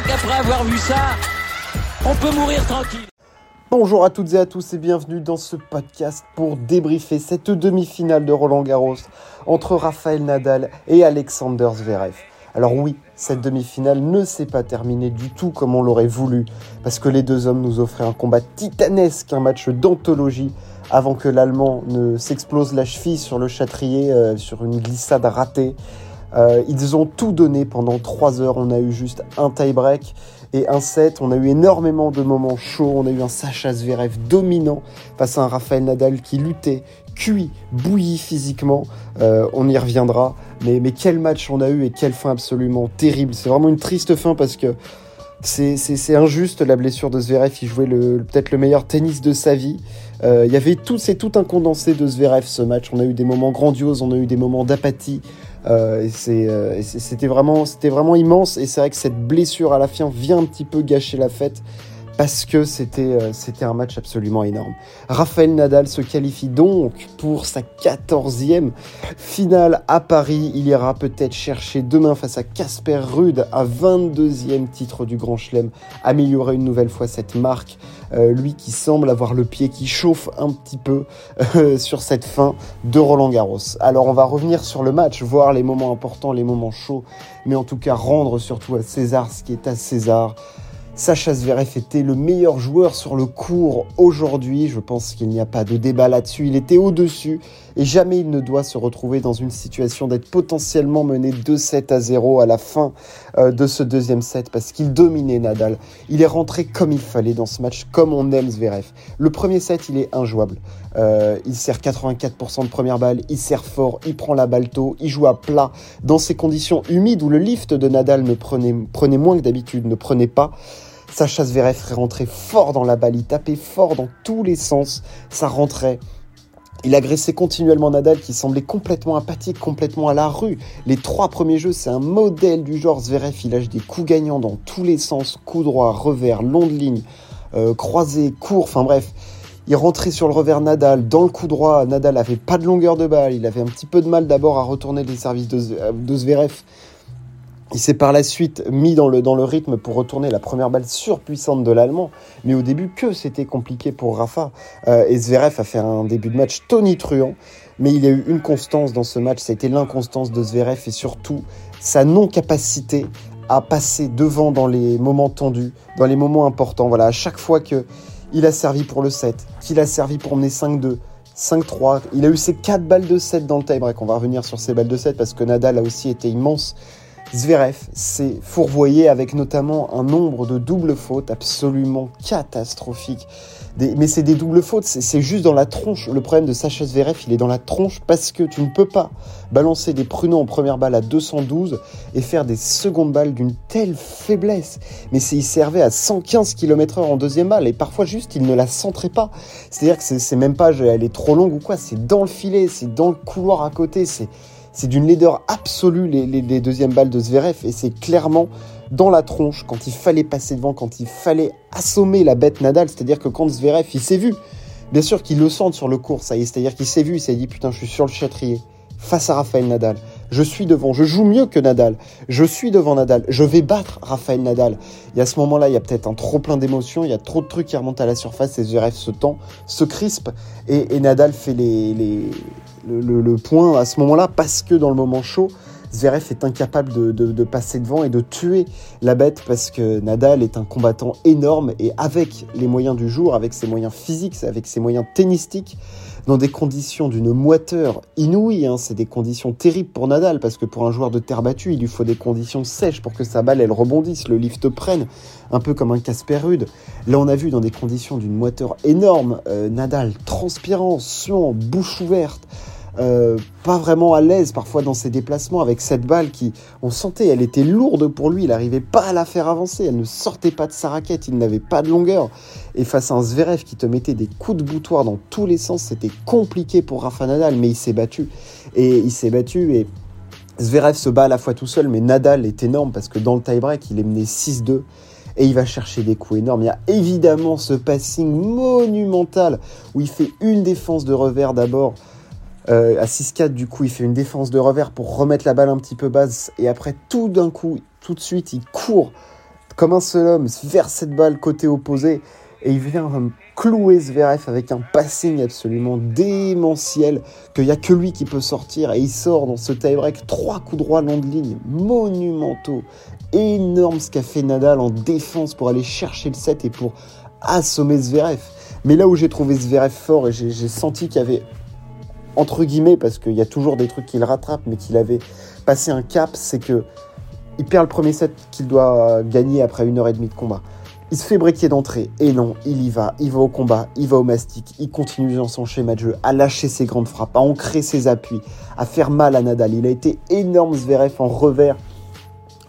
crois qu'après avoir vu ça, on peut mourir tranquille. Bonjour à toutes et à tous et bienvenue dans ce podcast pour débriefer cette demi-finale de Roland Garros entre Raphaël Nadal et Alexander Zverev. Alors oui, cette demi-finale ne s'est pas terminée du tout comme on l'aurait voulu, parce que les deux hommes nous offraient un combat titanesque, un match d'anthologie, avant que l'Allemand ne s'explose la cheville sur le châtrier euh, sur une glissade ratée. Euh, ils ont tout donné pendant trois heures. On a eu juste un tie-break et un set. On a eu énormément de moments chauds. On a eu un Sacha Zverev dominant face à un Rafael Nadal qui luttait, cuit, bouilli physiquement. Euh, on y reviendra. Mais, mais quel match on a eu et quelle fin absolument terrible. C'est vraiment une triste fin parce que c'est injuste la blessure de Zverev. Il jouait peut-être le meilleur tennis de sa vie. Euh, il y avait tout, c'est tout un condensé de Zverev ce match. On a eu des moments grandioses, on a eu des moments d'apathie. Euh, euh, c'était vraiment, c'était vraiment immense. Et c'est vrai que cette blessure à la fin vient un petit peu gâcher la fête parce que c'était euh, c'était un match absolument énorme. Rafael Nadal se qualifie donc pour sa 14e finale à Paris. Il ira peut-être chercher demain face à Casper Ruud à 22e titre du Grand Chelem, améliorer une nouvelle fois cette marque. Euh, lui qui semble avoir le pied qui chauffe un petit peu euh, sur cette fin de Roland Garros. Alors on va revenir sur le match, voir les moments importants, les moments chauds, mais en tout cas rendre surtout à César ce qui est à César. Sacha Zverev était le meilleur joueur sur le cours aujourd'hui. Je pense qu'il n'y a pas de débat là-dessus. Il était au-dessus et jamais il ne doit se retrouver dans une situation d'être potentiellement mené 2-7 à 0 à la fin euh, de ce deuxième set parce qu'il dominait Nadal. Il est rentré comme il fallait dans ce match, comme on aime Zverev. Le premier set, il est injouable. Euh, il sert 84% de première balle, il sert fort, il prend la balle tôt, il joue à plat dans ces conditions humides où le lift de Nadal ne prenait, prenait moins que d'habitude, ne prenait pas. Sacha Zverev rentrait fort dans la balle, il tapait fort dans tous les sens, ça rentrait. Il agressait continuellement Nadal qui semblait complètement apathique, complètement à la rue. Les trois premiers jeux, c'est un modèle du genre Zverev. Il lâche des coups gagnants dans tous les sens, coup droit, revers, long de ligne, euh, croisé, court, enfin bref. Il rentrait sur le revers Nadal, dans le coup droit. Nadal avait pas de longueur de balle. Il avait un petit peu de mal d'abord à retourner les services de, de Zverev. Il s'est par la suite mis dans le, dans le rythme pour retourner la première balle surpuissante de l'Allemand. Mais au début, que c'était compliqué pour Rafa. Euh, et Zverev a fait un début de match tonitruant. Mais il y a eu une constance dans ce match. Ça a été l'inconstance de Zverev et surtout sa non-capacité à passer devant dans les moments tendus, dans les moments importants. Voilà, à chaque fois que il a servi pour le 7, qu'il a servi pour mener 5-2, 5-3. Il a eu ses 4 balles de 7 dans le tie-break. On va revenir sur ces balles de 7 parce que Nadal a aussi été immense Zverev s'est fourvoyé avec notamment un nombre de doubles fautes absolument catastrophiques. mais c'est des doubles fautes, c'est juste dans la tronche. Le problème de Sacha Zverev, il est dans la tronche parce que tu ne peux pas balancer des pruneaux en première balle à 212 et faire des secondes balles d'une telle faiblesse. Mais il servait à 115 km/h en deuxième balle et parfois juste il ne la centrait pas. C'est-à-dire que c'est même pas elle est trop longue ou quoi, c'est dans le filet, c'est dans le couloir à côté, c'est c'est d'une laideur absolue les, deuxièmes balles de Zverev et c'est clairement dans la tronche quand il fallait passer devant, quand il fallait assommer la bête Nadal. C'est-à-dire que quand Zverev, il s'est vu, bien sûr qu'il le sent sur le cours, ça y est, c'est-à-dire qu'il s'est vu, il s'est dit putain, je suis sur le châtrier face à Raphaël Nadal. Je suis devant, je joue mieux que Nadal. Je suis devant Nadal. Je vais battre Raphaël Nadal. Et à ce moment-là, il y a peut-être un trop plein d'émotions, il y a trop de trucs qui remontent à la surface et Zverev se tend, se crispe et, Nadal fait les, le, point à ce moment-là parce que dans le moment chaud, Zverev est incapable de, passer devant et de tuer la bête parce que Nadal est un combattant énorme et avec les moyens du jour, avec ses moyens physiques, avec ses moyens tennistiques, dans des conditions d'une moiteur inouïe. Hein. C'est des conditions terribles pour Nadal parce que pour un joueur de terre battue, il lui faut des conditions sèches pour que sa balle elle rebondisse, le lift prenne, un peu comme un Casper Rude. Là, on a vu dans des conditions d'une moiteur énorme, euh, Nadal transpirant, suant, bouche ouverte. Euh, pas vraiment à l'aise parfois dans ses déplacements avec cette balle qui, on sentait, elle était lourde pour lui, il n'arrivait pas à la faire avancer, elle ne sortait pas de sa raquette, il n'avait pas de longueur. Et face à un Zverev qui te mettait des coups de boutoir dans tous les sens, c'était compliqué pour Rafa Nadal, mais il s'est battu. Et il s'est battu et Zverev se bat à la fois tout seul, mais Nadal est énorme parce que dans le tie-break, il est mené 6-2 et il va chercher des coups énormes. Il y a évidemment ce passing monumental où il fait une défense de revers d'abord euh, à 6-4, du coup, il fait une défense de revers pour remettre la balle un petit peu basse. Et après, tout d'un coup, tout de suite, il court comme un seul homme vers cette balle côté opposé. Et il vient clouer Zverev avec un passing absolument démentiel qu'il n'y a que lui qui peut sortir. Et il sort dans ce tie-break trois coups droits long de ligne monumentaux. Énorme ce qu'a fait Nadal en défense pour aller chercher le set et pour assommer Zverev mais là où j'ai trouvé Zverev fort et j'ai senti qu'il y avait entre guillemets parce qu'il y a toujours des trucs qu'il rattrape mais qu'il avait passé un cap c'est que il perd le premier set qu'il doit gagner après une heure et demie de combat il se fait briquer d'entrée. Et non, il y va. Il va au combat, il va au mastic. Il continue dans son schéma de jeu, à lâcher ses grandes frappes, à ancrer ses appuis, à faire mal à Nadal. Il a été énorme Zverev en revers,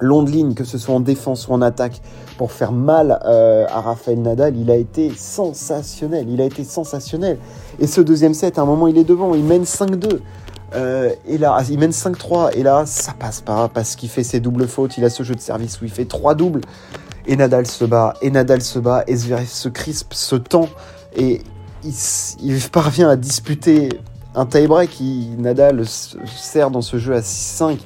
long de ligne, que ce soit en défense ou en attaque, pour faire mal euh, à Rafael Nadal. Il a été sensationnel. Il a été sensationnel. Et ce deuxième set, à un moment, il est devant. Il mène 5-2. Euh, et là, il mène 5-3. Et là, ça passe pas parce qu'il fait ses doubles fautes. Il a ce jeu de service où il fait trois doubles. Et Nadal se bat, et Nadal se bat, et Zverev se crispe, se tend, et il, parvient à disputer un tie-break. Nadal sert dans ce jeu à 6-5.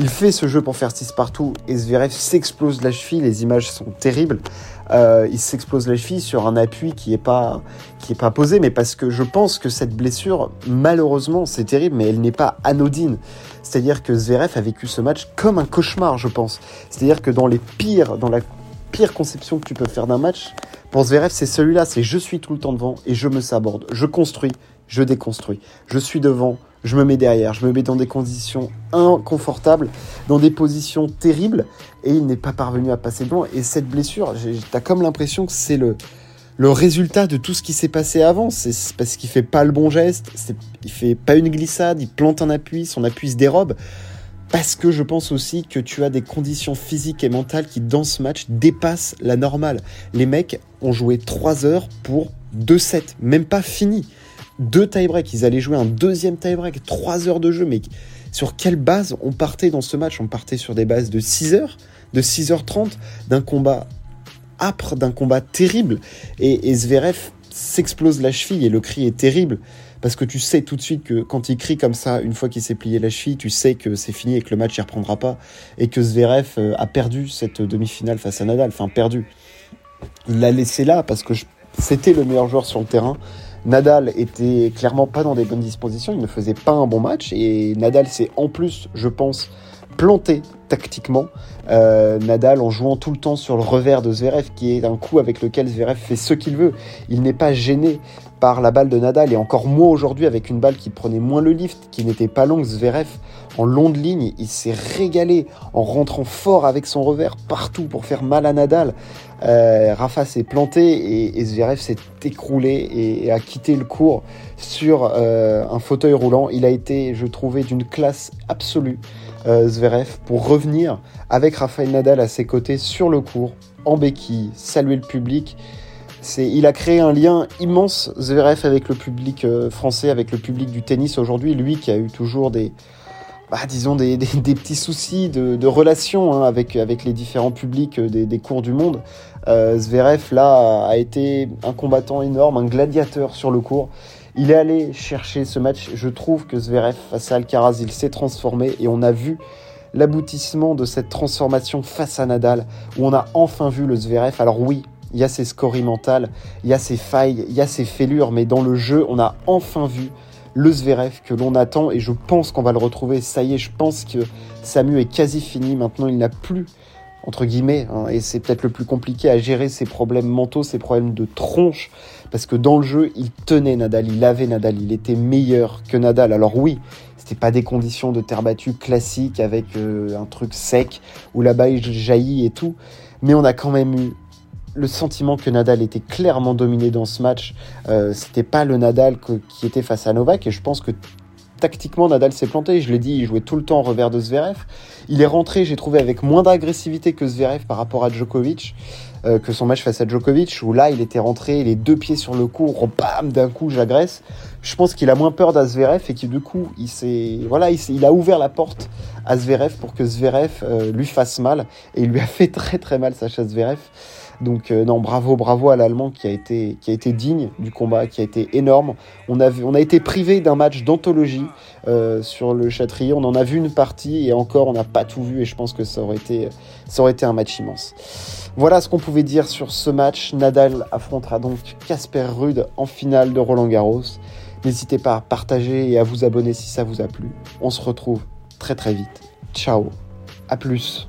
Il fait ce jeu pour faire 6 partout, et Zverev s'explose la cheville. Les images sont terribles. Euh, il s'explose la cheville sur un appui qui n'est pas, qui est pas posé, mais parce que je pense que cette blessure, malheureusement, c'est terrible, mais elle n'est pas anodine. C'est-à-dire que Zverev a vécu ce match comme un cauchemar, je pense. C'est-à-dire que dans les pires, dans la pire conception que tu peux faire d'un match, pour Zverev, c'est celui-là, c'est je suis tout le temps devant et je me saborde. Je construis, je déconstruis. Je suis devant, je me mets derrière, je me mets dans des conditions inconfortables, dans des positions terribles, et il n'est pas parvenu à passer devant. Et cette blessure, t'as comme l'impression que c'est le, le résultat de tout ce qui s'est passé avant. C'est parce qu'il fait pas le bon geste, il fait pas une glissade, il plante un appui, son appui se dérobe. Parce que je pense aussi que tu as des conditions physiques et mentales qui, dans ce match, dépassent la normale. Les mecs ont joué 3 heures pour 2 sets, même pas fini. Deux tie-break, ils allaient jouer un deuxième tie-break, 3 heures de jeu, mais sur quelle base on partait dans ce match? On partait sur des bases de 6 heures, de 6h30, d'un combat âpre, d'un combat terrible. Et, et Zverev s'explose la cheville et le cri est terrible parce que tu sais tout de suite que quand il crie comme ça, une fois qu'il s'est plié la cheville, tu sais que c'est fini et que le match ne reprendra pas, et que Zverev euh, a perdu cette demi-finale face à Nadal, enfin perdu. Il l'a laissé là parce que c'était le meilleur joueur sur le terrain. Nadal était clairement pas dans des bonnes dispositions, il ne faisait pas un bon match, et Nadal s'est en plus, je pense, planté tactiquement. Euh, Nadal en jouant tout le temps sur le revers de Zverev, qui est un coup avec lequel Zverev fait ce qu'il veut. Il n'est pas gêné par la balle de Nadal et encore moins aujourd'hui avec une balle qui prenait moins le lift, qui n'était pas longue. Zverev en long de ligne, il s'est régalé en rentrant fort avec son revers partout pour faire mal à Nadal. Euh, Rafa s'est planté et, Zverev s'est écroulé et, a quitté le cours sur euh, un fauteuil roulant. Il a été, je trouvais, d'une classe absolue. Euh, Zverev pour revenir avec Rafael Nadal à ses côtés sur le cours, en béquille, saluer le public. Il a créé un lien immense, Zverev, avec le public euh, français, avec le public du tennis aujourd'hui. Lui qui a eu toujours des, bah, disons, des, petits soucis de, relations hein, avec, avec les différents publics euh, des, cours du monde. Zverev, là, a été un combattant énorme, un gladiateur sur le cours. Il est allé chercher ce match. Je trouve que Zverev, face à Alcaraz, il s'est transformé et on a vu l'aboutissement de cette transformation face à Nadal, où on a enfin vu le Zverev. Alors oui, il y a ses scories mentales, il y a ses failles, il y a ses fêlures, mais dans le jeu, on a enfin vu le Zverev que l'on attend et je pense qu'on va le retrouver. Ça y est, je pense que Samu est quasi fini. Maintenant, il n'a plus entre guillemets, hein, et c'est peut-être le plus compliqué à gérer ses problèmes mentaux, ses problèmes de tronche, parce que dans le jeu, il tenait Nadal, il avait Nadal, il était meilleur que Nadal. Alors oui, c'était pas des conditions de terre battue classiques avec euh, un truc sec où là-bas il jaillit et tout, mais on a quand même eu le sentiment que Nadal était clairement dominé dans ce match. Euh, c'était pas le Nadal qui était face à Novak, et je pense que tactiquement, Nadal s'est planté. Je l'ai dit, il jouait tout le temps en revers de Zverev. Il est rentré, j'ai trouvé, avec moins d'agressivité que Zverev par rapport à Djokovic, euh, que son match face à Djokovic, où là, il était rentré, les deux pieds sur le cou, bam, d'un coup, j'agresse. Je pense qu'il a moins peur d'Azverev et que du coup, il s'est, voilà, il, a ouvert la porte à Zverev pour que Zverev euh, lui fasse mal. Et il lui a fait très très mal, Sacha Zverev. Donc euh, non, bravo, bravo à l'Allemand qui a été digne du combat, qui a été énorme. On a vu, on a été privé d'un match d'anthologie euh, sur le Châtrier. On en a vu une partie et encore on n'a pas tout vu et je pense que ça aurait été ça aurait été un match immense. Voilà ce qu'on pouvait dire sur ce match. Nadal affrontera donc Casper Rude en finale de Roland Garros. N'hésitez pas à partager et à vous abonner si ça vous a plu. On se retrouve très très vite. Ciao. À plus.